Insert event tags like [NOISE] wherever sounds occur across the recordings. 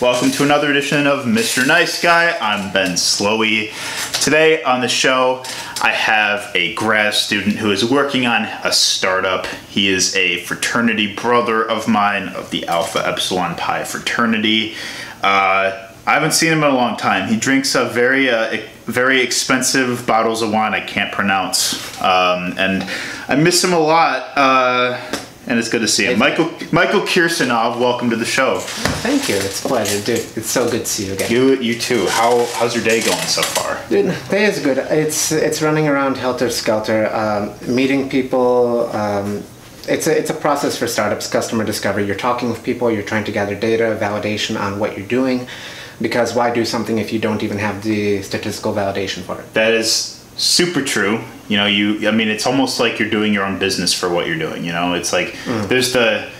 Welcome to another edition of Mr. Nice Guy. I'm Ben Slowey. Today on the show, I have a grad student who is working on a startup. He is a fraternity brother of mine of the Alpha Epsilon Pi fraternity. Uh, I haven't seen him in a long time. He drinks a very, uh, very expensive bottles of wine I can't pronounce, um, and I miss him a lot. Uh, and it's good to see him. Michael Michael Kirsanov, welcome to the show. Thank you. It's a pleasure, dude. It's so good to see you again. You you too. How how's your day going so far? Dude, day is good. It's it's running around helter skelter, um, meeting people. Um, it's a it's a process for startups, customer discovery. You're talking with people. You're trying to gather data, validation on what you're doing, because why do something if you don't even have the statistical validation for it? That is super true. You know, you I mean it's almost like you're doing your own business for what you're doing, you know? It's like there's the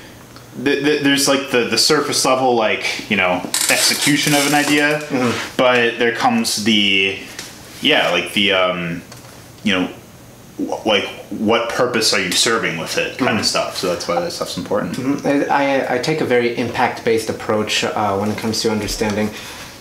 the, the, there's like the, the surface level like you know execution of an idea but there comes the yeah like the um you know like what purpose are you serving with it kind of stuff so that's why that stuff's important I, I take a very impact based approach uh, when it comes to understanding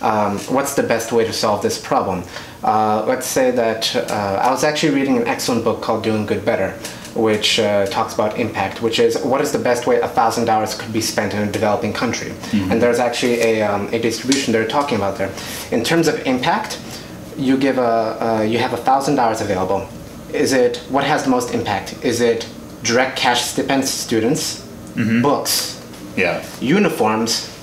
um, what's the best way to solve this problem. Uh, let's say that uh, I was actually reading an excellent book called Doing Good Better, which uh, talks about impact, which is what is the best way a thousand dollars could be spent in a developing country. And there's actually a, um, a distribution they're talking about there. In terms of impact, you give a uh, you have a thousand dollars available. Is it what has the most impact? Is it direct cash stipends students, books, yeah uniforms,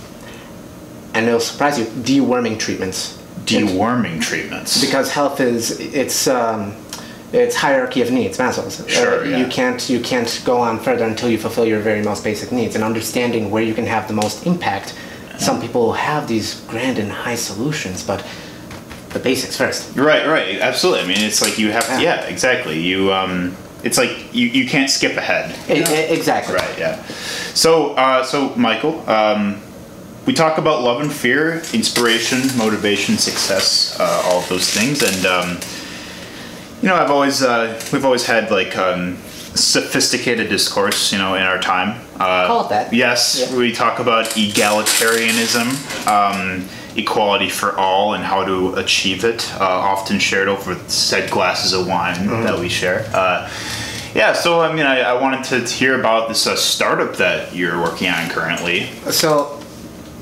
and it'll surprise you, deworming treatments. deworming treatments Because health is it's um, it's hierarchy of needs, Maslow's. Uh, Sure, yeah. You can't you can't go on further until you fulfill your very most basic needs. And understanding where you can have the most impact. Some people have these grand and high solutions, but the basics first. Right, right, absolutely. I mean, it's like you have, Yeah. yeah, exactly. You, um, it's like you, you can't skip ahead. E- e- exactly. Right, yeah. So, uh, so Michael, um, we talk about love and fear, inspiration, motivation, success, uh, all of those things, and um, you know, I've always, uh, we've always had like um, sophisticated discourse, you know, in our time. Uh, Call it that. Yes, Yeah. we talk about egalitarianism, um, equality for all, and how to achieve it. Uh, often shared over said glasses of wine Mm-hmm. that we share. Uh, yeah, so I mean, I, I wanted to hear about this uh, startup that you're working on currently. So,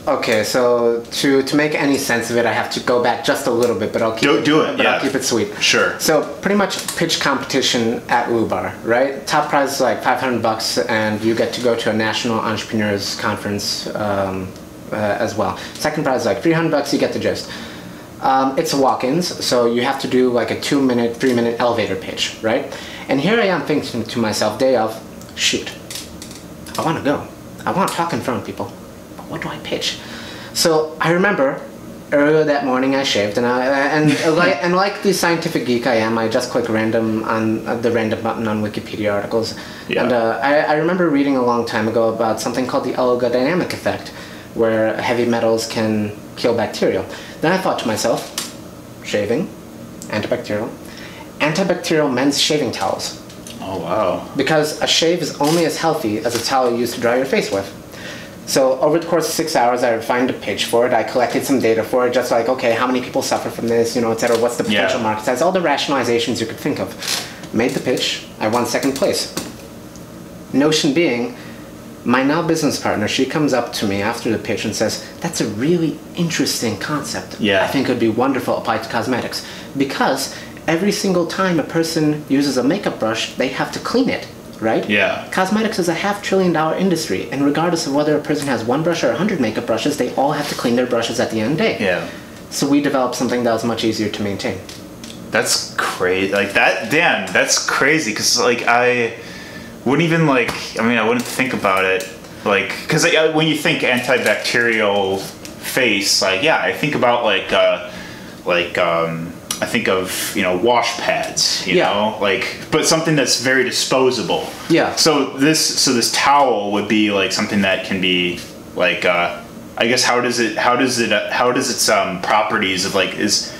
okay, so to to make any sense of it, I have to go back just a little bit, but I'll keep Do- it, do it, But yeah. I'll keep it sweet. Sure. So pretty much pitch competition at Lubar, right? Top prize is like 500 bucks, and you get to go to a national entrepreneurs conference um, as well. Second prize is like 300 bucks. You get the gist. Um, it's walk-ins, so you have to do like a two-minute, three-minute elevator pitch, right? And here I am thinking to myself, day of, shoot, I want to go. I want to talk in front of people. But what do I pitch? So I remember earlier that morning I shaved, and I and [LAUGHS] like and like the scientific geek I am, I just click random on uh, the random button on Wikipedia articles. Yeah. And uh, I, I remember reading a long time ago about something called the oligodynamic effect, where heavy metals can kill bacteria. Then I thought to myself, shaving, antibacterial, antibacterial men's shaving towels Oh wow. because a shave is only as healthy as a towel you use to dry your face with. So over the course of six hours, I refined a pitch for it. I collected some data for it, just like okay, how many people suffer from this, you know, et cetera. What's the potential Yeah. market size? All the rationalizations you could think of. Made the pitch. I won second place. Notion being, my now business partner, she comes up to me after the pitch and says, "That's a really interesting concept. Yeah. I think it would be wonderful applied to cosmetics because every single time a person uses a makeup brush, they have to clean it, right? Yeah. Cosmetics is a half trillion dollar industry, and regardless of whether a person has one brush or a hundred makeup brushes, they all have to clean their brushes at the end of the day. Yeah. So we developed something that was much easier to maintain. That's crazy. Like that, damn, that's crazy. Cause like I wouldn't even like. I mean, I wouldn't think about it. Like, cause uh, when you think antibacterial face, like yeah, I think about like uh, like um, I think of you know wash pads. You Yeah. know, like but something that's very disposable. Yeah. So this so this towel would be like something that can be like. Uh, I guess how does it how does it uh, how does its um, properties of like is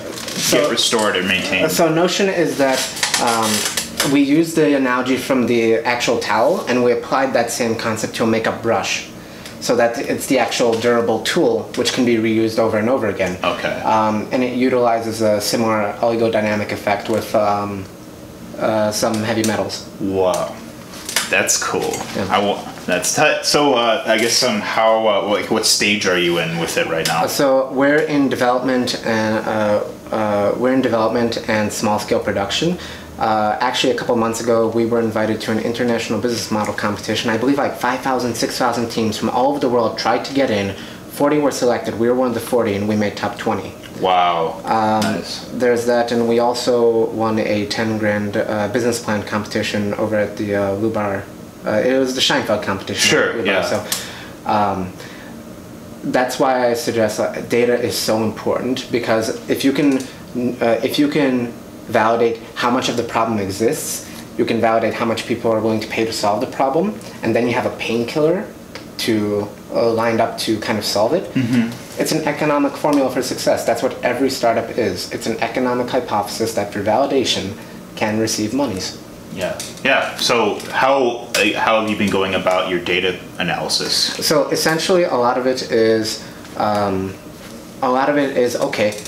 get restored or maintained? So Notion is that um, we used the analogy from the actual towel and we applied that same concept to a makeup brush. So that it's the actual durable tool which can be reused over and over again. Okay. Um, and it utilizes a similar oligodynamic effect with um, uh, some heavy metals. Wow, that's cool. Yeah. I that's t- so. Uh, I guess um, how uh, like what stage are you in with it right now? So we're in development and uh, uh, we're in development and small scale production. Uh, actually, a couple months ago, we were invited to an international business model competition. I believe like 5,000, 6,000 teams from all over the world tried to get in. 40 were selected. We were one of the 40, and we made top 20. Wow. Um, nice. There's that, and we also won a 10 grand uh, business plan competition over at the uh, Lubar. Uh, it was the Scheinfeld competition. Sure, Lubar, yeah. So um, that's why I suggest uh, data is so important because if you can, uh, if you can validate how much of the problem exists, you can validate how much people are willing to pay to solve the problem, and then you have a painkiller to uh, lined up to kind of solve it. It's an economic formula for success. That's what every startup is. It's an economic hypothesis that for validation can receive monies. Yeah. Yeah. So how uh, how have you been going about your data analysis? So essentially, a lot of it is, um, a lot of it is okay.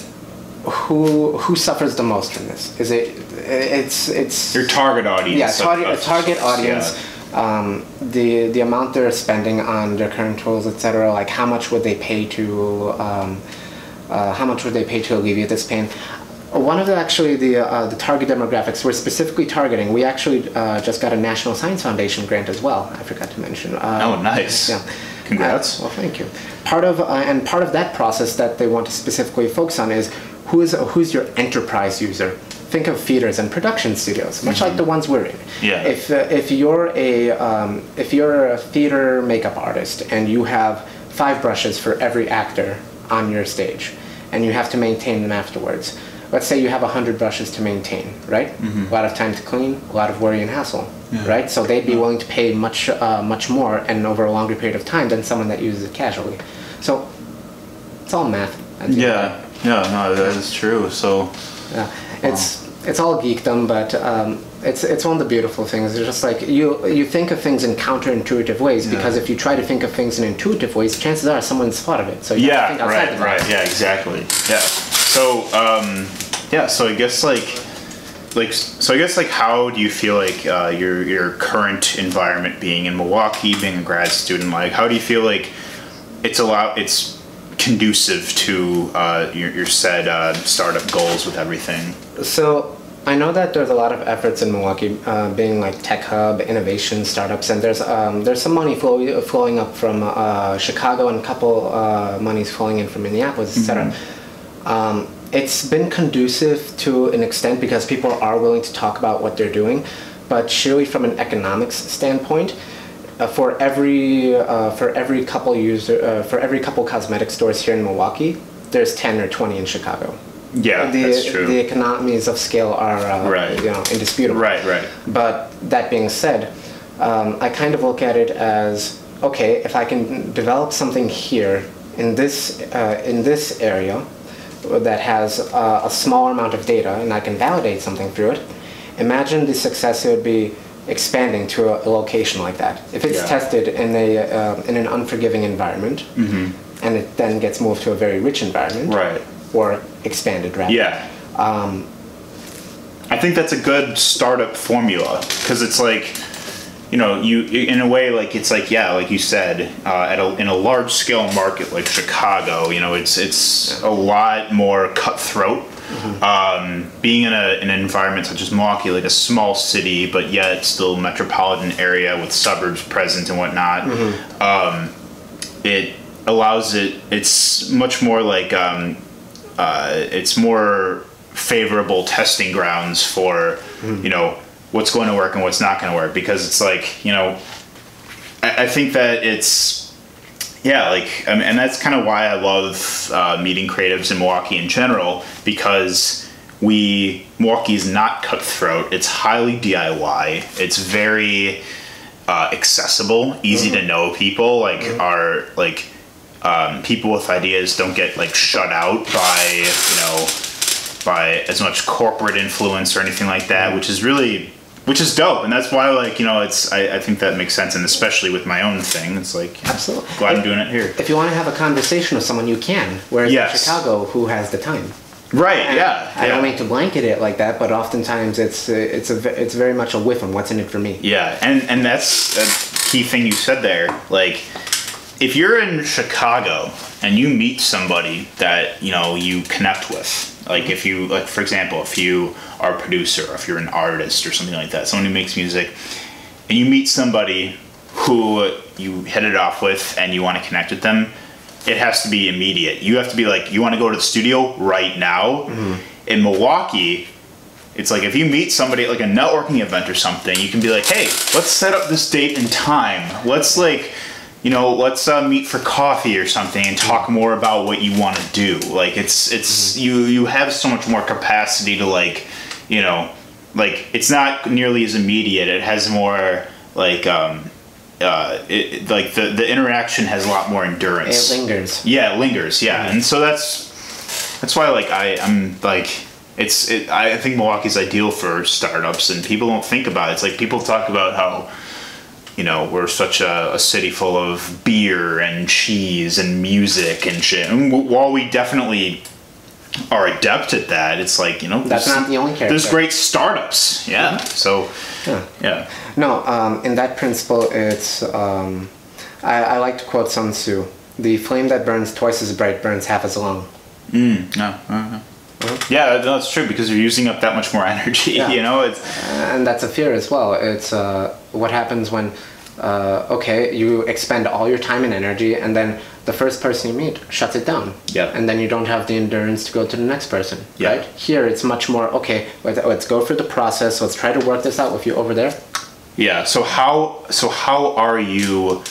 Who who suffers the most from this? Is it? It's it's Your target audience. yeah target of target audience. yeah. Um, the the amount they're spending on their current tools, etc. Like how much would they pay to um, uh, how much would they pay to alleviate this pain? One of the actually the uh, the target demographics we're specifically targeting. We actually uh, just got a National Science Foundation grant as well. I forgot to mention. Um, Oh, nice. Yeah. Congrats. Uh, well, thank you. Part of uh, and part of that process that they want to specifically focus on is who is who's your enterprise user. Think of theaters and production studios, much like the ones we're in. Mm-hmm. Yeah. If uh, if you're a um, if you're a theater makeup artist and you have five brushes for every actor on your stage, and you have to maintain them afterwards. Let's say you have hundred brushes to maintain, right? Mm-hmm. A lot of time to clean, a lot of worry and hassle, right? So they'd be willing to pay much uh, much more and over a longer period of time than someone that uses it casually. So it's all math. at the end of the Yeah. Yeah. No, that is true. So. yeah, it's it's all geekdom, but um, it's it's one of the beautiful things. It's just like you you think of things in counterintuitive ways because if you try to think of things in intuitive ways, chances are someone's thought of it. So you have to Yeah. think Right. Right. Yeah. Exactly. Yeah. So. Um, yeah. So I guess like. Like so, I guess like how do you feel like uh, your your current environment being in Milwaukee, being a grad student, like how do you feel like it's allow it's conducive to uh, your your said uh, startup goals with everything? So I know that there's a lot of efforts in Milwaukee, uh, being like tech hub, innovation, startups, and there's um, there's some money flow, flowing up from uh, Chicago and a couple uh, monies flowing in from Minneapolis, etc. Um, it's been conducive to an extent because people are willing to talk about what they're doing, but surely from an economics standpoint, uh, for every uh, for every couple user uh, for every couple cosmetic stores here in Milwaukee, there's ten or twenty in Chicago Yeah, the, that's true. the economies of scale are uh, Right. you know indisputable. right, right. But that being said, um, I kind of look at it as okay if I can develop something here in this uh, in this area that has uh, a smaller amount of data and I can validate something through it. Imagine the success it would be expanding to a, a location like that. If it's Yeah. tested in a uh, in an unforgiving environment, and it then gets moved to a very rich environment, Mm-hmm. Right. or expanded rather. Yeah. Um, I think that's a good startup formula because it's like, you know, you in a way like it's like yeah, like you said, uh, at a, in a large scale market like Chicago, you know, it's it's a lot more cutthroat. Um, being in a in an environment such as Milwaukee, like a small city, but yet still metropolitan area with suburbs present and whatnot. Um, it allows it. It's much more like um, uh, it's more favorable testing grounds for you know what's going to work and what's not going to work because it's like you know I, I think that it's yeah like I mean, and that's kind of why I love uh, meeting creatives in Milwaukee in general because we Milwaukee is not cutthroat. It's highly DIY it's very uh, accessible easy to know people like are like um, people with ideas don't get like shut out by you know by as much corporate influence or anything like that, which is really which is dope and that's why like you know it's I, I think that makes sense and especially with my own thing it's like Absolutely. glad i'm doing it here If you want to have a conversation with someone, you can. Whereas Yes. in Chicago, who has the time? right And yeah I yeah. don't mean to blanket it like that, but oftentimes it's it's a it's very much a whiff on what's in it for me. Yeah, and and that's a key thing you said there. Like, if you're in Chicago and you meet somebody that you know you connect with, like if you like for example, if you are a producer, or if you're an artist or something like that, someone who makes music, and you meet somebody who you hit it off with and you want to connect with them, it has to be immediate. You have to be like, you want to go to the studio right now. Mm-hmm. In Milwaukee, it's like if you meet somebody at like a networking event or something, you can be like, hey, let's set up this date and time. Let's like, you know, let's uh, meet for coffee or something and talk more about what you want to do. Like it's it's you you have so much more capacity to like, you know, like it's not nearly as immediate. It has more like um uh it, like the the interaction has a lot more endurance. It lingers. Yeah, it lingers. Yeah, and so that's that's why like I I'm like it's it, I think Milwaukee's ideal for startups and people don't think about it. It's like people talk about how you know we're such a, a city full of beer and cheese and music and shit. And w- while we definitely are adept at that, it's like you know That's there's- not the only character. There's great startups. Yeah. So Yeah. yeah. No, um, in that principle, it's. Um, I, I like to quote Sun Tzu: "The flame that burns twice as bright burns half as long." No. uh, Yeah, that's true because you're using up that much more [LAUGHS] energy. Yeah. You know, it's and that's a fear as well. It's uh, what happens when, uh, okay, you expend all your time and energy, and then the first person you meet shuts it down. Yep. And then you don't have the endurance to go to the next person. Yeah. Right. Here, it's much more okay. Let's, let's go through the process. Let's try to work this out with you over there. Yeah. So how so how are you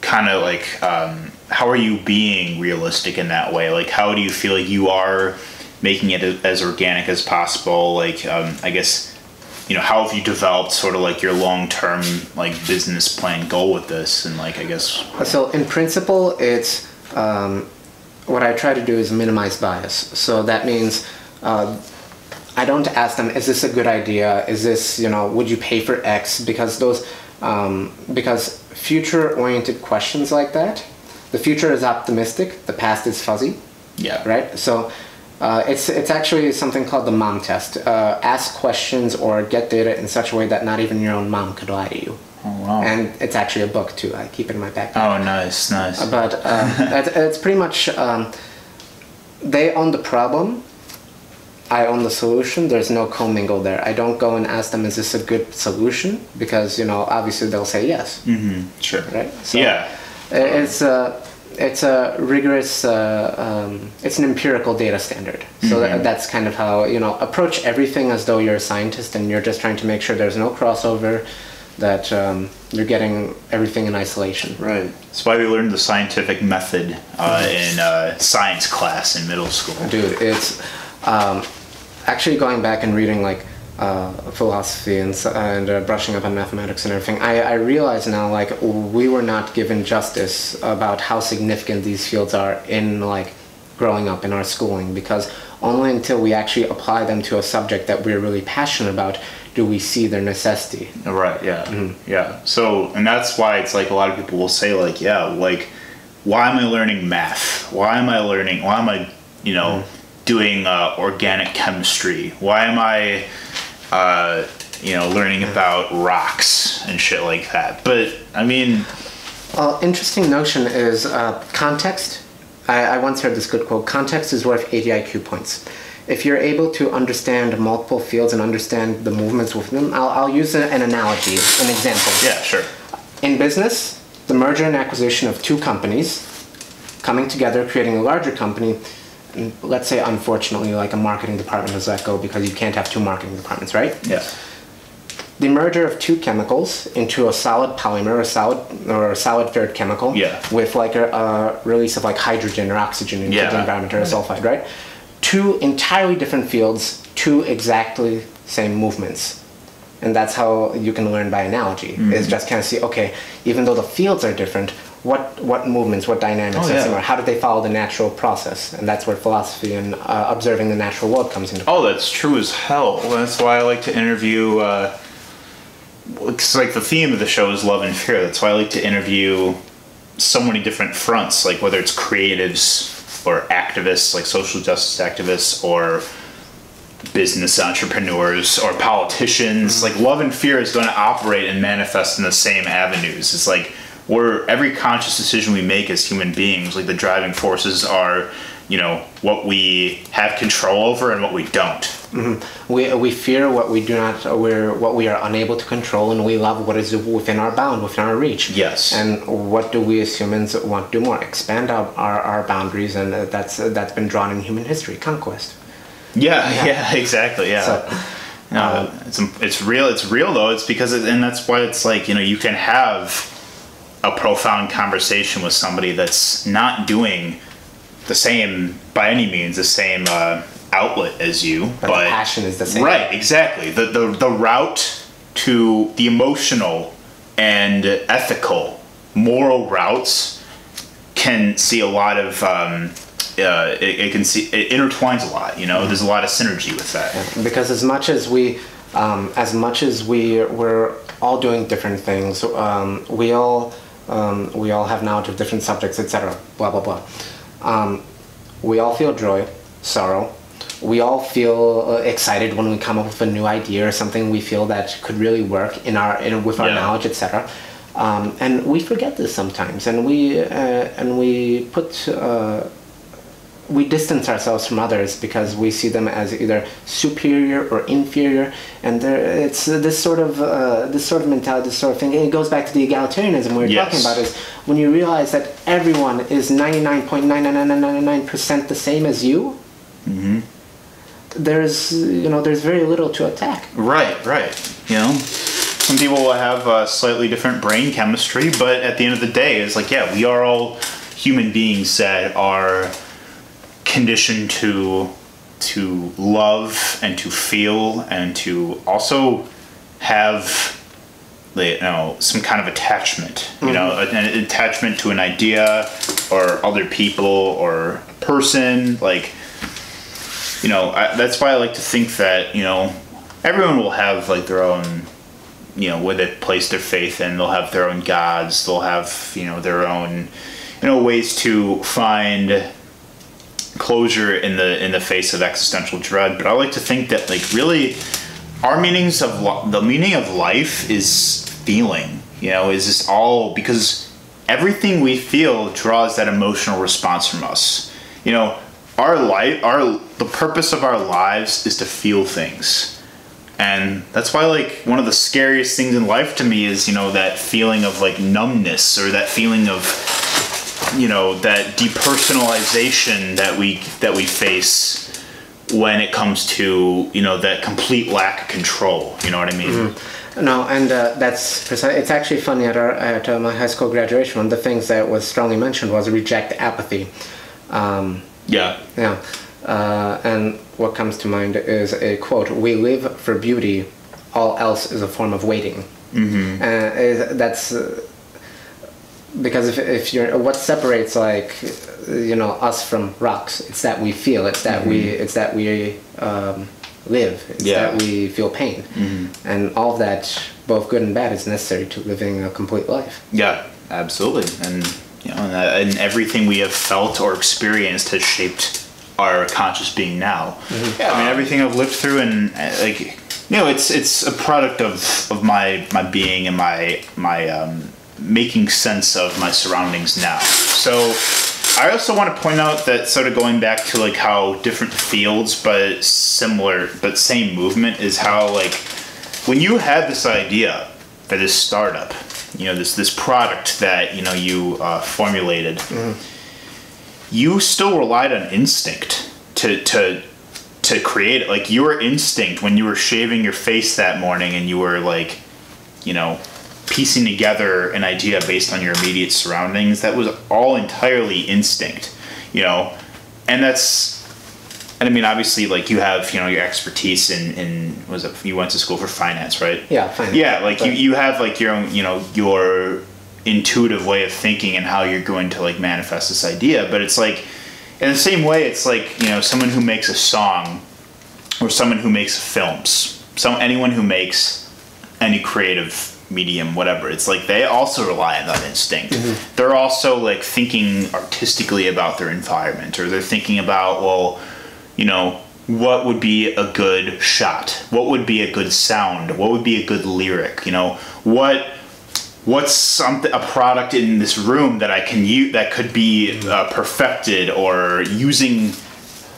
kind of like um, how are you being realistic in that way? Like how do you feel like you are making it as organic as possible? Like um, I guess you know how have you developed sort of like your long term like business plan goal with this and like I guess So in principle, it's um, what I try to do is minimize bias. So that means uh, I don't ask them, "Is this a good idea? Is this you know would you pay for X?" Because those um, because future-oriented questions like that, the future is optimistic, the past is fuzzy yeah right? So uh, it's it's actually something called the mom test. Uh, ask questions or get data in such a way that not even your own mom could lie to you. Oh wow. And it's actually a book too. I keep it in my backpack. oh nice nice. But [LAUGHS] uh, it's, it's pretty much um, they own the problem. I own the solution. There's no commingle there. I don't go and ask them, "Is this a good solution?" Because you know, obviously they'll say yes, mm-hmm. Sure. right? So yeah. it's a it's a rigorous uh, um, it's an empirical data standard so that, that's kind of how you know approach everything as though you're a scientist and you're just trying to make sure there's no crossover that um, you're getting everything in isolation Right. That's why we learned the scientific method uh, in uh, science class in middle school. dude it's um, actually going back and reading like uh, philosophy and, and uh, brushing up on mathematics and everything I, I realize now like we were not given justice about how significant these fields are in like growing up in our schooling because only until we actually apply them to a subject that we're really passionate about do we see their necessity Right. Yeah. Yeah. So, and that's why it's like a lot of people will say like, yeah, like, why am I learning math? Why am I learning? Why am I, you know, doing uh, organic chemistry? Why am I, uh, you know, learning about rocks and shit like that? But I mean, Well, interesting notion is uh, context. I, I once heard this good quote context is worth 80 IQ points. If you're able to understand multiple fields and understand the movements within them, I'll, I'll use an analogy, an example. yeah, sure. In business, the merger and acquisition of two companies coming together, creating a larger company, let's say unfortunately, like a marketing department has let go because you can't have two marketing departments, right? Yeah. the merger of two chemicals into a solid polymer, a solid or a solid third chemical, Yeah. with like a, a release of like hydrogen or oxygen into Yeah. the environment or a sulfide, right? Two entirely different fields, two exactly same movements. And that's how you can learn by analogy. Mm-hmm. Is just kind of see, okay, even though the fields are different, what what movements, what dynamics Oh, are yeah. similar? How do they follow the natural process? And that's where philosophy and uh, observing the natural world comes into. Play. Oh, that's true as hell. That's why I like to interview. Uh, it's like the theme of the show is love and fear. That's why I like to interview so many different fronts, like whether it's creatives or activists, like social justice activists, or business entrepreneurs or politicians. Like love and fear is going to operate and manifest in the same avenues. It's like we're every conscious decision we make as human beings, like the driving forces are, you know, what we have control over and what we don't. We, we fear what we do not, we're, what we are unable to control, and we love what is within our bound, within our reach. Yes. And what do we as humans want to do more? Expand our, our, our boundaries, and uh, that's uh, that's been drawn in human history, conquest. Yeah, [LAUGHS] yeah, exactly. Yeah. So, no, it's it's real. It's real though. It's because, it, and that's why it's like you know you can have a profound conversation with somebody that's not doing the same by any means the same uh, outlet as you, But but, the passion is the same. Right. Exactly. The the the route to the emotional and ethical, moral routes can see a lot of. Um, uh, it, it can see it intertwines a lot. You know, there's a lot of synergy with that. because as much as we um, as much as we we're all doing different things um, we all um, we all have knowledge of different subjects etc blah blah blah. Um, we all feel joy sorrow. We all feel uh, excited when we come up with a new idea or something. We feel that could really work in our in, with our Yeah. knowledge etc um, and we forget this sometimes and we uh, and we put uh, we distance ourselves from others because we see them as either superior or inferior, and there it's this sort of uh, this sort of mentality, this sort of thing. And it goes back to the egalitarianism we were Yes. talking about. Is when you realize that everyone is ninety nine point nine nine nine nine nine percent the same as you. There's you know there's very little to attack. Right, right. You know, some people will have uh, slightly different brain chemistry, but at the end of the day, it's like, yeah, we are all human beings that are conditioned to to love and to feel and to also have you know some kind of attachment you know mm-hmm. an attachment to an idea or other people or a person like you know I, that's why i like to think that you know everyone will have like their own you know where they place their faith in. They'll have their own gods. They'll have you know their own you know ways to find closure in the in the face of existential dread but i like to think that like really our meanings of the meaning of life is feeling you know is just all because everything we feel draws that emotional response from us. You know our life our the purpose of our lives is to feel things. And that's why like one of the scariest things in life to me is you know that feeling of like numbness or that feeling of you know that depersonalization that we that we face when it comes to you know that complete lack of control you know what i mean No, and uh, that's precise. It's actually funny at our at uh, my high school graduation. One of the things that was strongly mentioned was reject apathy. Um, yeah Yeah, uh, and what comes to mind is a quote: "We live for beauty; all else is a form of waiting." Mm-hmm. Uh, that's uh, because if, if you're what separates like you know us from rocks, it's that we feel, it's that we, it's that we um, live, it's Yeah. that we feel pain, and all of that, both good and bad, is necessary to living a complete life. yeah absolutely. And you know and, that, and everything we have felt or experienced has shaped our conscious being now. Yeah i mean everything i've lived through and uh, like you know it's it's a product of of my my being and my my um making sense of my surroundings now so I also want to point out that sort of going back to like how different fields but similar but same movement is how like when you had this idea for this startup, you know this this product that you know you uh, formulated, you still relied on instinct to to to create it. Like your instinct when you were shaving your face that morning and you were like, you know, piecing together an idea based on your immediate surroundings. That was all entirely instinct, you know, and that's. And I mean, obviously, like you have, you know, your expertise in, in was it you went to school for finance, right? Yeah, fine. Yeah, like you you have like your own, you know, your intuitive way of thinking and how you're going to like manifest this idea. But it's like in the same way, it's like you know someone who makes a song or someone who makes films, some anyone who makes any creative medium, whatever. It's like they also rely on that instinct. Mm-hmm. They're also like thinking artistically about their environment, or they're thinking about well, you know, what would be a good shot? What would be a good sound? What would be a good lyric? You know, what what's something a product in this room that I can use that could be uh, perfected or using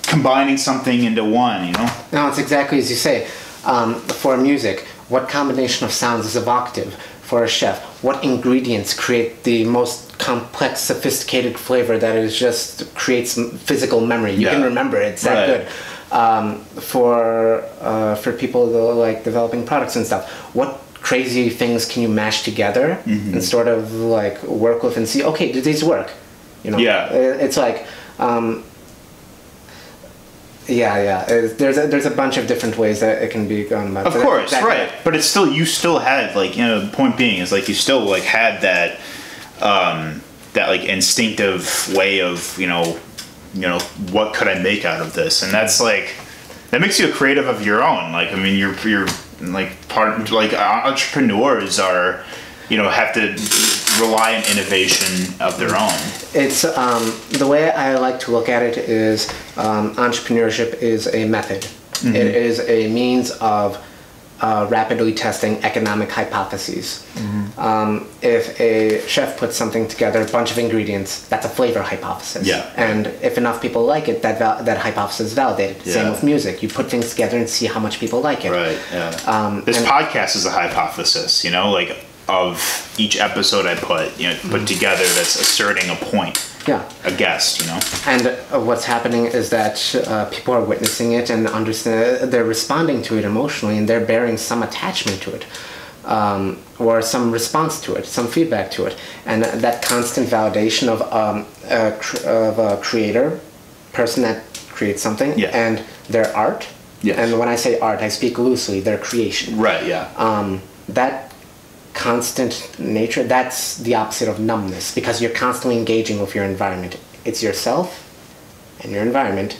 combining something into one, you know? No, it's exactly as you say. Um, for music, what combination of sounds is evocative? For a chef, what ingredients create the most complex, sophisticated flavor that is just creates physical memory? You can remember it. It's that Right. good. Um, for uh, for people that like developing products and stuff, what crazy things can you mash together Mm-hmm. and sort of like work with and see? Okay, do these work? You know, Yeah. It's like. Um, yeah, yeah. It- There's a, there's a bunch of different ways that it can be gone about. Of that- course, that- right. But it's still you still had like you know point being is like you still like had that um that like instinctive way of you know you know what could I make out of this and that's like that makes you a creative of your own like I mean you're you're like part like entrepreneurs are you know have to rely on innovation of their own It's um, the way I like to look at it is um, entrepreneurship is a method. Mm-hmm. It is a means of uh, rapidly testing economic hypotheses. Mm-hmm. Um, if a chef puts something together, a bunch of ingredients, that's a flavor hypothesis. Yeah. And if enough people like it, that val- that hypothesis is validated. Yeah. Same with music. You put things together and see how much people like it. Right. Yeah. Um, this podcast is a hypothesis, you know, like of each episode I put, you know, put together that's asserting a point, Yeah. a guest, you know. And uh, what's happening is that uh, people are witnessing it and understand. They're responding to it emotionally, and they're bearing some attachment to it, um, or some response to it, some feedback to it, and that constant validation of um, a, cr- of a creator, person that creates something, Yeah. and their art. Yes. And when I say art, I speak loosely. Their creation Right. Yeah. um, that constant nature that's the opposite of numbness because you're constantly engaging with your environment it's yourself and your environment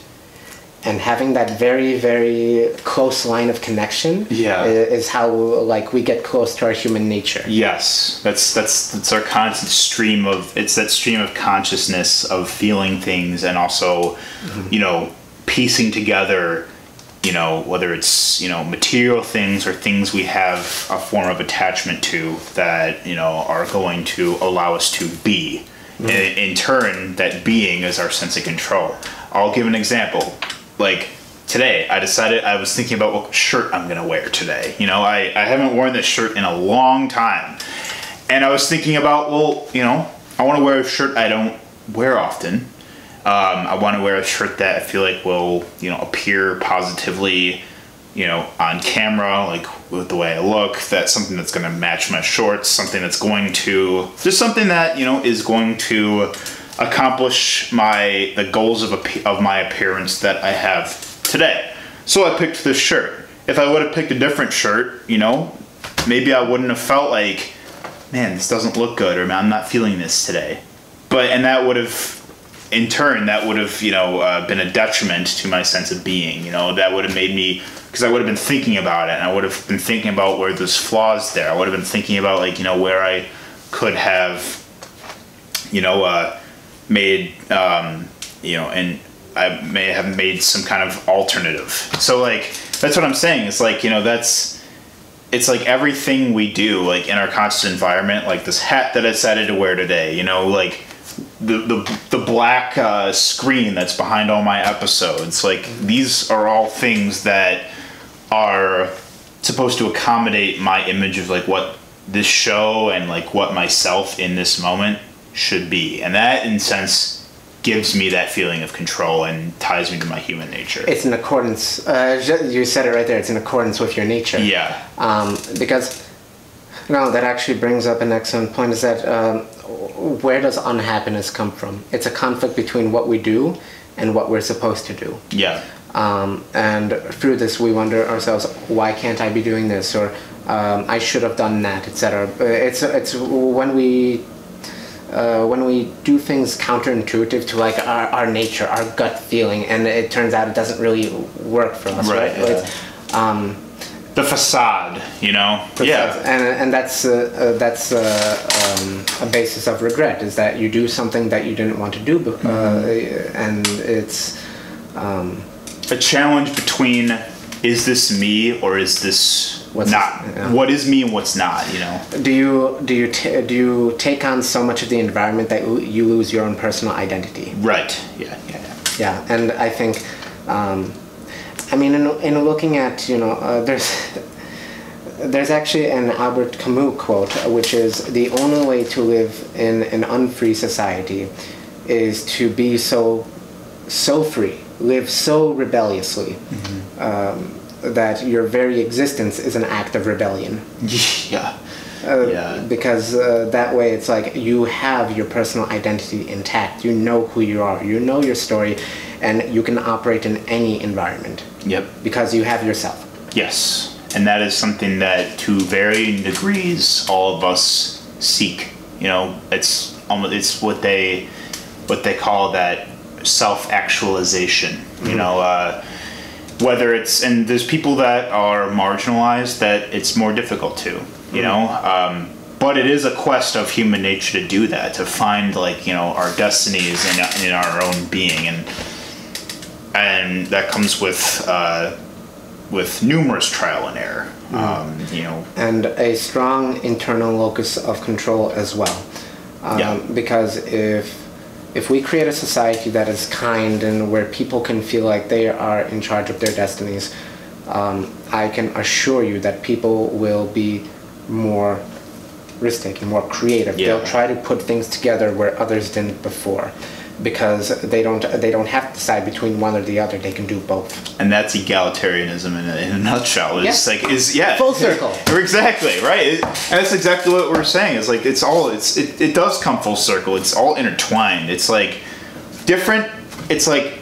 and having that very very close line of connection Yeah. is how like we get close to our human nature yes. That's that's that's our constant stream of it's that stream of consciousness of feeling things and also, mm-hmm. you know, piecing together. You know, whether it's you know material things or things we have a form of attachment to that you know are going to allow us to be. Mm-hmm. And in turn, that being is our sense of control. I'll give an example. Like today, I decided I was thinking about what shirt I'm gonna wear today. You know, I, I haven't worn this shirt in a long time. And I was thinking about, well, you know, I wanna wear a shirt I don't wear often. Um, I want to wear a shirt that I feel like will, you know, appear positively, you know, on camera, like with the way I look. That's something that's going to match my shorts. Something that's going to just something that you know is going to accomplish my the goals of appe- of my appearance that I have today. So I picked this shirt. If I would have picked a different shirt, you know, maybe I wouldn't have felt like, man, this doesn't look good, or I'm not feeling this today. But and that would have in turn, that would have you know uh, been a detriment to my sense of being. You know, that would have made me because I would have been thinking about it, and I would have been thinking about where there's flaws there. I would have been thinking about like you know where I could have, you know, uh, made um, you know, and I may have made some kind of alternative. So like that's what I'm saying. It's like you know that's it's like everything we do like in our conscious environment like this hat that i decided to wear today you know like the the, the black uh, screen that's behind all my episodes. Like these are all things that are supposed to accommodate my image of like what this show and like what myself in this moment should be. And that in a sense gives me that feeling of control and ties me to my human nature. It's in accordance uh, you said it right there it's in accordance with your nature. Yeah. Um, because no that actually brings up an excellent point is that um, where does unhappiness come from? It's a conflict between what we do and what we're supposed to do. Yeah. Um, and through this we wonder ourselves why can't i be doing this? Or um, i should have done that etc it's it's when we uh, when we do things counterintuitive to like our, our nature, our gut feeling, and it turns out it doesn't really work for us, Right, right? yeah. Um, The facade, you know. Yeah. and and that's uh, uh, that's uh, um, a basis of regret is that you do something that you didn't want to do, be- Mm-hmm. uh, and it's um, a challenge between is this me or is this What's not? this- yeah. What is me and what's not? You know. do you do you ta do you take on so much of the environment that you- you lose your own personal identity? Right. Yeah. Yeah. yeah. Yeah, and I think, um, I mean, in, in looking at, you know, uh, there's there's actually an Albert Camus quote, which is the only way to live in an unfree society is to be so so free, live so rebelliously. Um, that your very existence is an act of rebellion. [LAUGHS] Yeah. Uh, Yeah. Because uh, that way it's like you have your personal identity intact. You know who you are. You know your story, and you can operate in any environment Yep. because you have yourself. Yes. And that is something that, to varying degrees, all of us seek. You know, it's almost it's what they what they call that self-actualization. You know, uh, whether it's and there's people that are marginalized that it's more difficult to. You know, um, but it is a quest of human nature to do that, to find like you know our destinies in in our own being, and and that comes with. Uh, with numerous trial and error. Um, you know, and a strong internal locus of control as well. Um, Yeah. Because if if we create a society that is kind and where people can feel like they are in charge of their destinies, um, I can assure you that people will be more risk taking, more creative. Yeah. They'll try to put things together where others didn't before. Because they don't, they don't have to decide between one or the other. They can do both. and that's egalitarianism in a, in a nutshell. It's Yeah. like is yeah, Full circle. [LAUGHS] exactly right. It- that's exactly what we're saying. It's like it's all it's it, it does come full circle. It's all intertwined. It's like different. It's like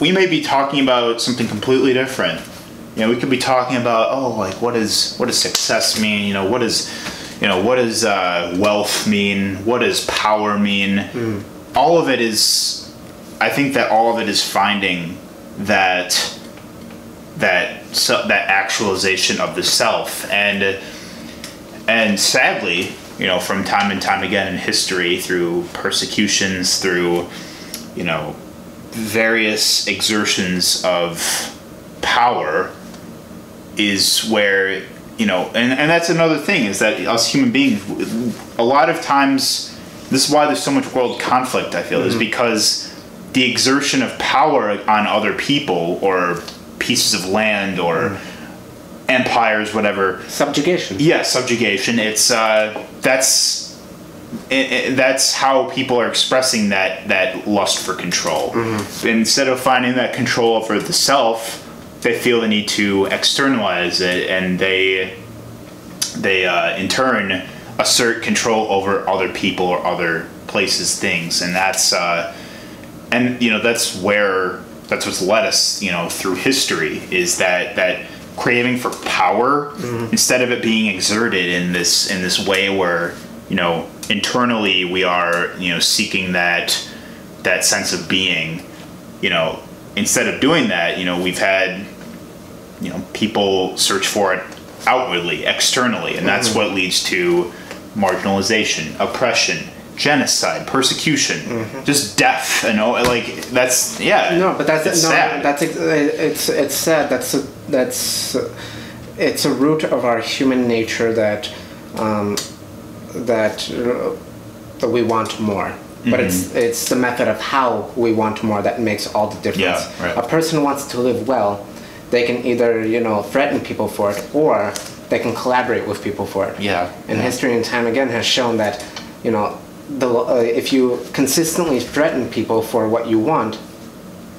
we may be talking about something completely different. You know, we could be talking about oh, like what is what does success mean? You know, what is you know what does uh, wealth mean? What does power mean? All of it is. I think that all of it is finding that that so, that actualization of the self and and sadly you know from time and time again in history through persecutions through you know various exertions of power is where you know and, and that's another thing is that us human beings a lot of times this is why there's so much world conflict i feel is because the exertion of power on other people or pieces of land or empires whatever. Subjugation. yeah subjugation. It's uh that's i i that's how people are expressing that that lust for control. Instead of finding that control over the self they feel the need to externalize it and they they uh, in turn assert control over other people or other places things. And that's uh, and you know that's where that's what's led us you know through history is that that craving for power instead of it being exerted in this in this way where you know internally we are you know seeking that that sense of being you know instead of doing that you know we've had you know people search for it outwardly externally. And that's what leads to marginalization oppression genocide persecution just death and all like that's yeah No, but that's it's no, sad. that's it's it's sad. That's a, that's it's a root of our human nature that um, that uh, that we want more. But it's it's the method of how we want more that makes all the difference. Mm-hmm. Yeah, right. A person wants to live well, they can either you know threaten people for it or they can collaborate with people for it. Yeah, And yeah. history and time again has shown that you know the uh, if you consistently threaten people for what you want,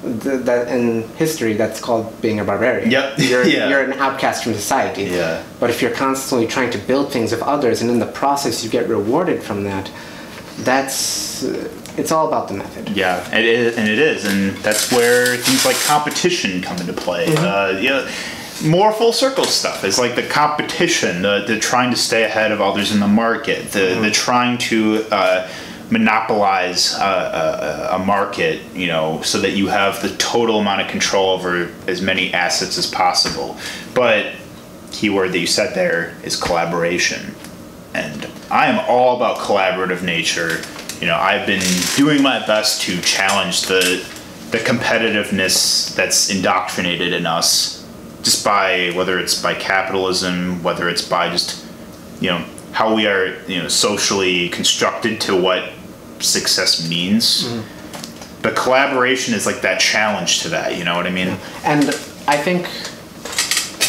th- that in history that's called being a barbarian. Yep. [LAUGHS] You're, Yeah. you're an outcast from society. Yeah. But if you're constantly trying to build things of others and in the process you get rewarded from that, that's uh, it's all about the method. Yeah, it is, and it is, and that's where things like competition come into play. Uh, yeah, more full circle stuff. It's like the competition, the, the trying to stay ahead of others in the market, the the mm-hmm. trying to uh, monopolize a, a, a market, you know, so that you have the total amount of control over as many assets as possible. But keyword that you said there is collaboration. And I am all about collaborative nature. You know, I've been doing my best to challenge the the competitiveness that's indoctrinated in us just by whether it's by capitalism, whether it's by just you know how we are you know socially constructed to what success means. Mm-hmm. But collaboration is like that challenge to that. You know what I mean? And I think,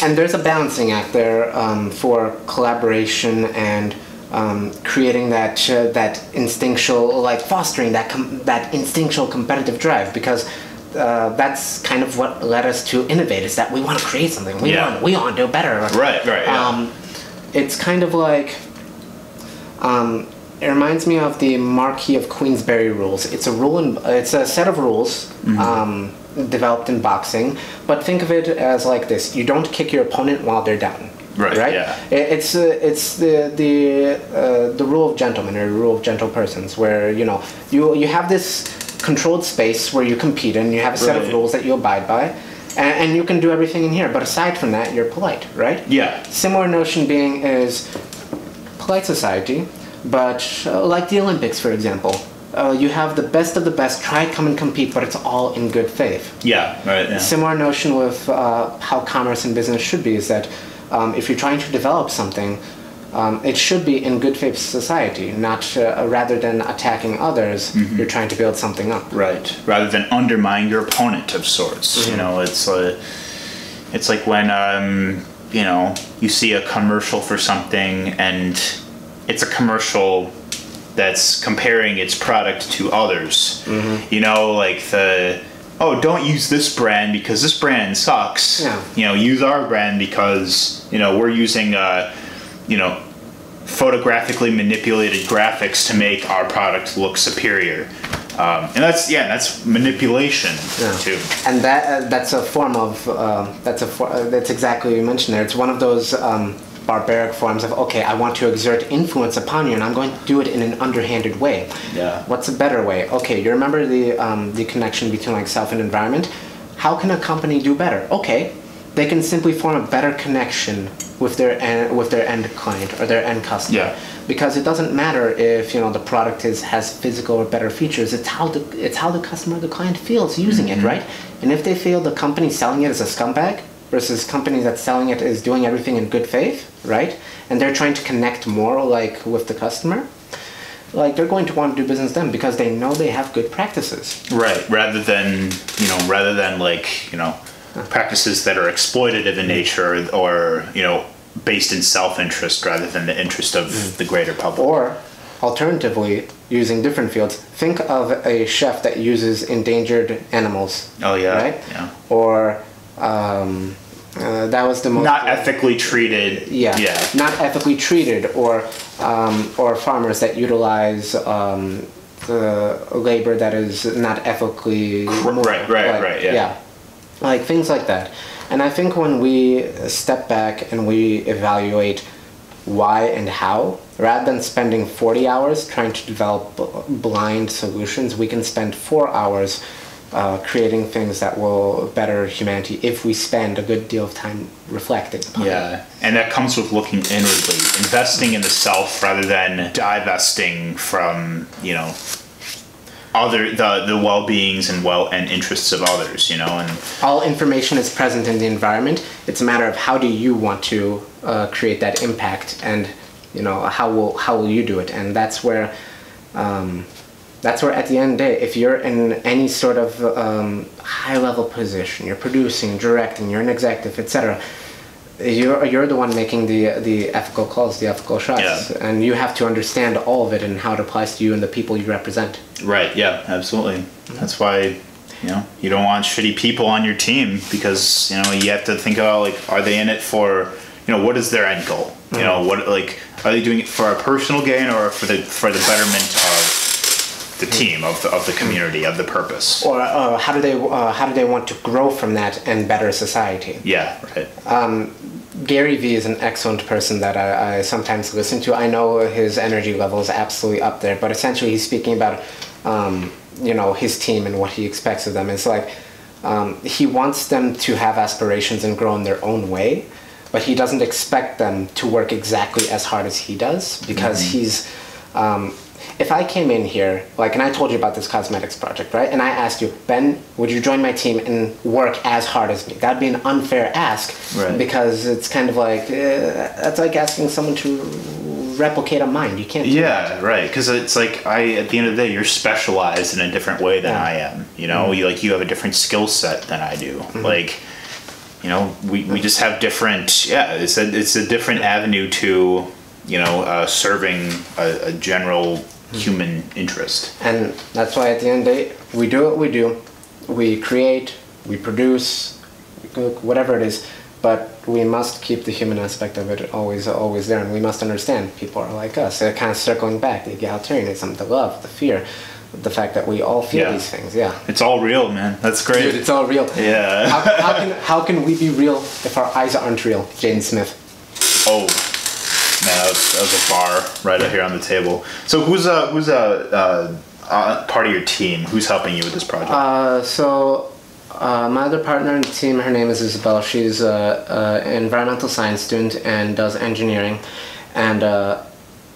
and there's a balancing act there um, for collaboration and. Um, creating that uh, that instinctual, like fostering that com- that instinctual competitive drive, because uh, that's kind of what led us to innovate. Is that we want to create something. We yeah. want we want to do better. Right, right. Yeah. Um, it's kind of like um, it reminds me of the Marquis of Queensberry rules. It's a rule in, it's a set of rules mm-hmm. um, developed in boxing, but think of it as like this: you don't kick your opponent while they're down. Right. Right. Yeah. it's uh, it's the the uh, the rule of gentlemen or rule of gentle persons, where you know you you have this controlled space where you compete and you have a set right. of rules that you abide by. And, and you can do everything in here, but aside from that, you're polite, right? Yeah. Similar notion being is polite society, but uh, like the Olympics, for example, uh, you have the best of the best try to come and compete, but it's all in good faith. Yeah, right. Yeah. Similar notion with uh, how commerce and business should be is that um, if you're trying to develop something, um, it should be in good faith society, not uh, rather than attacking others. Mm-hmm. You're trying to build something up. Right, rather than undermine your opponent of sorts. Mm-hmm. You know, it's uh, it's like when um, you know you see a commercial for something and it's a commercial that's comparing its product to others. Mm-hmm. You know, like the oh, don't use this brand because this brand sucks. Yeah. You know, use our brand because you know we're using uh, you know photographically manipulated graphics to make our product look superior. Um, and that's yeah, that's manipulation yeah. too. And that uh, that's a form of uh, that's a for, uh, that's exactly what you mentioned there. It's one of those um, barbaric forms of okay, I want to exert influence upon you, and I'm going to do it in an underhanded way. Yeah. What's a better way? Okay, you remember the um, the connection between like self and environment. How can a company do better? Okay, they can simply form a better connection with their end, with their end client or their end customer. Yeah. Because it doesn't matter if you know the product is has physical or better features. It's how the it's how the customer, the client feels using mm-hmm. it, right? And if they feel the company selling it is a scumbag versus company that's selling it is doing everything in good faith, right? And they're trying to connect more like with the customer. Like they're going to want to do business then because they know they have good practices. Right. Rather than you know, rather than like you know, practices that are exploitative in nature or you know based in self-interest rather than the interest of mm. the greater public. Or alternatively, using different fields, think of a chef that uses endangered animals. Oh yeah. Right. Yeah. Or um, uh, that was the most not ethically treated. Yeah, yeah, not ethically treated, or um, or farmers that utilize um, the labor that is not ethically. Right, right, right. Yeah. yeah, like things like that. And I think when we step back and we evaluate why and how, rather than spending 40 hours trying to develop blind solutions, we can spend four hours uh, creating things that will better humanity if we spend a good deal of time reflecting upon yeah it. and that comes with looking inwardly investing in the self rather than divesting from you know other the the well-beings and well and interests of others you know and all information is present in the environment. It's a matter of how do you want to uh, create that impact and you know how will how will you do it? And that's where um, that's where at the end of the day if you're in any sort of um, high level position you're producing directing you're an executive etc you're, you're the one making the the ethical calls the ethical shots yeah. and you have to understand all of it and how it applies to you and the people you represent right yeah absolutely mm-hmm. that's why you know you don't want shitty people on your team because you know you have to think about like are they in it for you know what is their end goal you mm-hmm. know what like are they doing it for a personal gain or for the for the betterment of the team of the, of the community of the purpose or uh, how do they uh, how do they want to grow from that and better society yeah right um, Gary Vee is an excellent person that I, I sometimes listen to. I know his energy level is absolutely up there, but essentially he's speaking about, um, you know, his team and what he expects of them. It's like um, he wants them to have aspirations and grow in their own way, but he doesn't expect them to work exactly as hard as he does because he's. Um, if I came in here, like, and I told you about this cosmetics project, right? And I asked you, Ben, would you join my team and work as hard as me? That'd be an unfair ask Right. because it's kind of like uh, that's like asking someone to replicate a mind. You can't. do that. Yeah, right. Because it's like I, at the end of the day, you're specialized in a different way than Yeah. I am. You know, you like you have a different skill set than I do. Like, you know, we, we just have different. Yeah, it's a it's a different avenue to, you know, uh, serving a, a general human interest. And that's why at the end of the day, we do what we do. We create, we produce, we cook, whatever it is. But we must keep the human aspect of it always, always there, and we must understand people are like us. They're kind of circling back the egalitarianism, the love, the fear, the fact that we all feel Yeah. these things. Yeah, It's all real, man. That's great. dude, it's all real. Yeah. how, how can how can we be real if our eyes aren't real? Jaden Smith. Oh, man, that was, that was a bar right out here on the table. So who's a who's uh, uh, uh part of your team? Who's helping you with this project? Uh, so uh, my other partner in the team, her name is Isabel. She's an environmental science student and does engineering, and uh,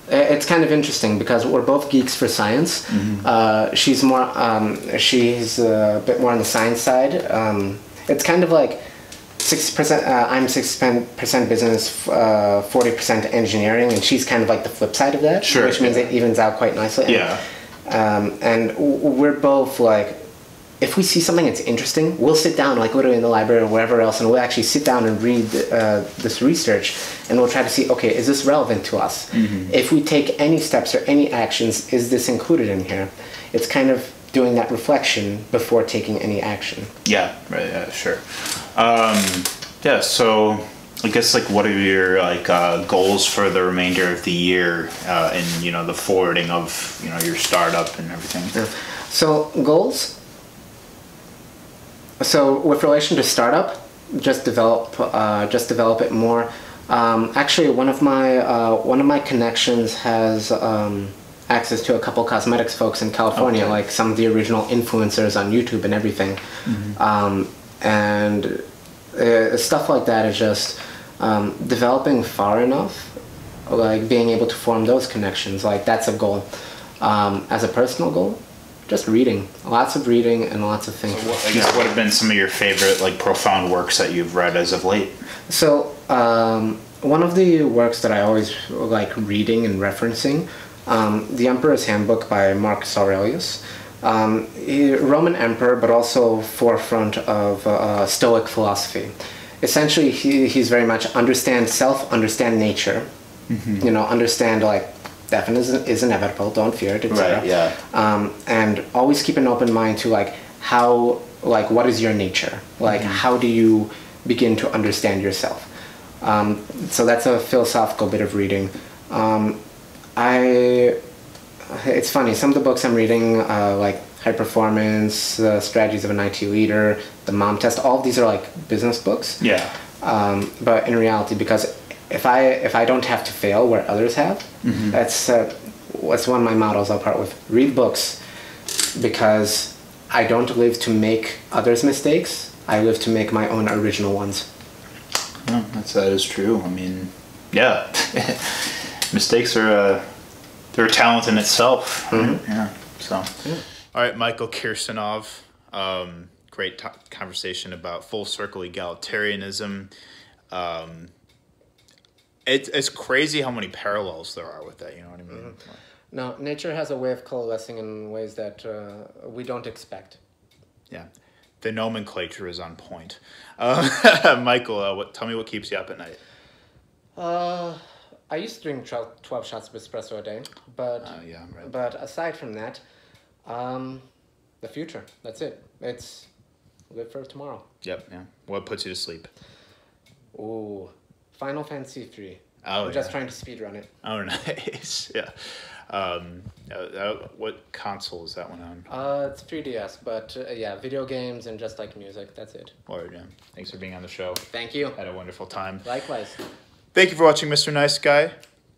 it's kind of interesting because we're both geeks for science. Uh, she's more, um, she's a bit more on the science side. Um, it's kind of like. Sixty percent. Uh, I'm sixty percent business, uh, forty percent engineering, and she's kind of like the flip side of that. Sure, Which means it evens out quite nicely. And- Yeah. um, and we're both like if we see something that's interesting we'll sit down like literally in the library or wherever else and we'll actually sit down and read uh, this research and we'll try to see okay is this relevant to us if we take any steps or any actions is this included in here it's kind of doing that reflection before taking any action Yeah, right. Yeah, sure. Um, yeah. So I guess like what are your like uh, goals for the remainder of the year uh, and you know the forwarding of you know your startup and everything? So goals. So with relation to startup, just develop, uh, just develop it more. Um, actually, one of my uh, one of my connections has um, access to a couple cosmetics folks in California, Okay. like some of the original influencers on YouTube and everything. Um, and uh, stuff like that is just um, developing far enough, like being able to form those connections. Like that's a goal. Um, as a personal goal, just reading, lots of reading and lots of thinking. I guess what have been some of your favorite like profound works that you've read as of late? So um, one of the works that I always like reading and referencing, um, The Emperor's Handbook by Marcus Aurelius. Um, Roman emperor, but also forefront of uh, Stoic philosophy. Essentially, he, he's very much understand self, understand nature. You know, understand like death is, is inevitable. Don't fear it. etc. Right, yeah. Um, and always keep an open mind to like how like what is your nature like how do you begin to understand yourself um, so that's a philosophical bit of reading um, i it's funny. Some of the books i'm reading uh, like high performance the strategies of an it leader the mom test all of these are like business books. Yeah. um, but in reality because if i if i don't have to fail where others have that's uh, what's one of my models i'll part with read books. Because i don't live to make others mistakes. I live to make my own original ones. No, that's that is true. I mean, yeah, [LAUGHS] mistakes are uh, they're a talent in itself. right? Yeah. So, all right, Michael Kirsanov. Um, great to conversation about full circle egalitarianism. Um, it's it's crazy how many parallels there are with that. You know what I mean? no nature has a way of coalescing in ways that uh, we don't expect Yeah. The nomenclature is on point. Uh, [LAUGHS] Michael, uh, what, tell me what keeps you up at night. uh, i used to drink 12, 12 shots of espresso a day but Uh, yeah, right. But aside from that, um, the future. That's it. It's live for tomorrow. Yep. Yeah. What puts you to sleep? Ooh, Final Fantasy three. Oh, I'm just trying to speed run it. Oh, [LAUGHS] nice. Yeah. Um, uh, uh, what console is that one on? Uh, it's 3DS, but uh, yeah, video games and just like music. That's it. Or, yeah. Thanks for being on the show. Thank you. Had a wonderful time. Likewise. Thank you for watching, Mr. Nice Guy.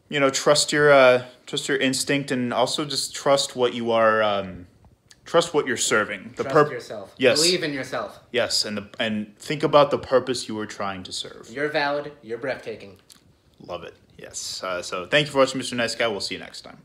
You know, trust your uh, trust your instinct, and also just trust what you are. Um, trust what you're serving. The Trust purp- yourself. Yes. Believe in yourself. Yes, and the and think about the purpose you are trying to serve. You're valid. You're breathtaking. Love it. Yes. Uh, so thank you for watching, Mr. Nice Guy. We'll see you next time.